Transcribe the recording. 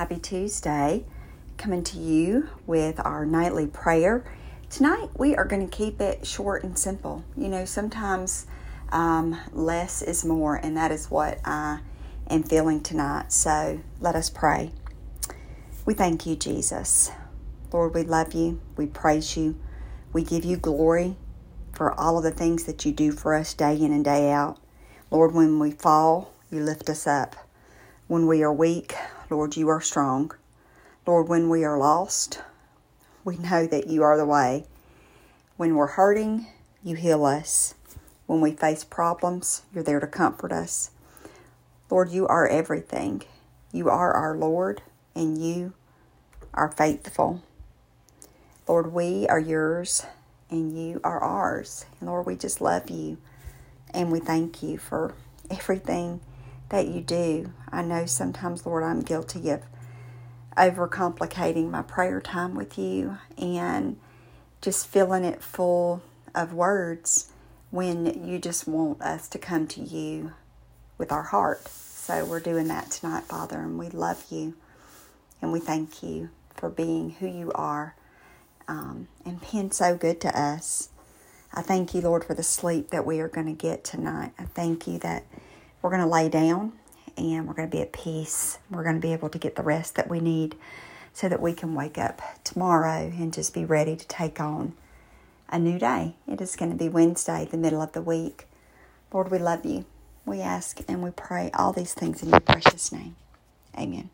Happy Tuesday. Coming to you with our nightly prayer. Tonight, we are going to keep it short and simple. You know, sometimes um, less is more, and that is what I am feeling tonight. So let us pray. We thank you, Jesus. Lord, we love you. We praise you. We give you glory for all of the things that you do for us day in and day out. Lord, when we fall, you lift us up. When we are weak, Lord, you are strong. Lord, when we are lost, we know that you are the way. When we're hurting, you heal us. When we face problems, you're there to comfort us. Lord, you are everything. You are our Lord, and you are faithful. Lord, we are yours, and you are ours. And Lord, we just love you, and we thank you for everything that you do. I know sometimes, Lord, I'm guilty of overcomplicating my prayer time with you and just filling it full of words when you just want us to come to you with our heart. So we're doing that tonight, Father, and we love you and we thank you for being who you are um, and being so good to us. I thank you, Lord, for the sleep that we are going to get tonight. I thank you that we're going to lay down and we're going to be at peace. We're going to be able to get the rest that we need so that we can wake up tomorrow and just be ready to take on a new day. It is going to be Wednesday, the middle of the week. Lord, we love you. We ask and we pray all these things in your precious name. Amen.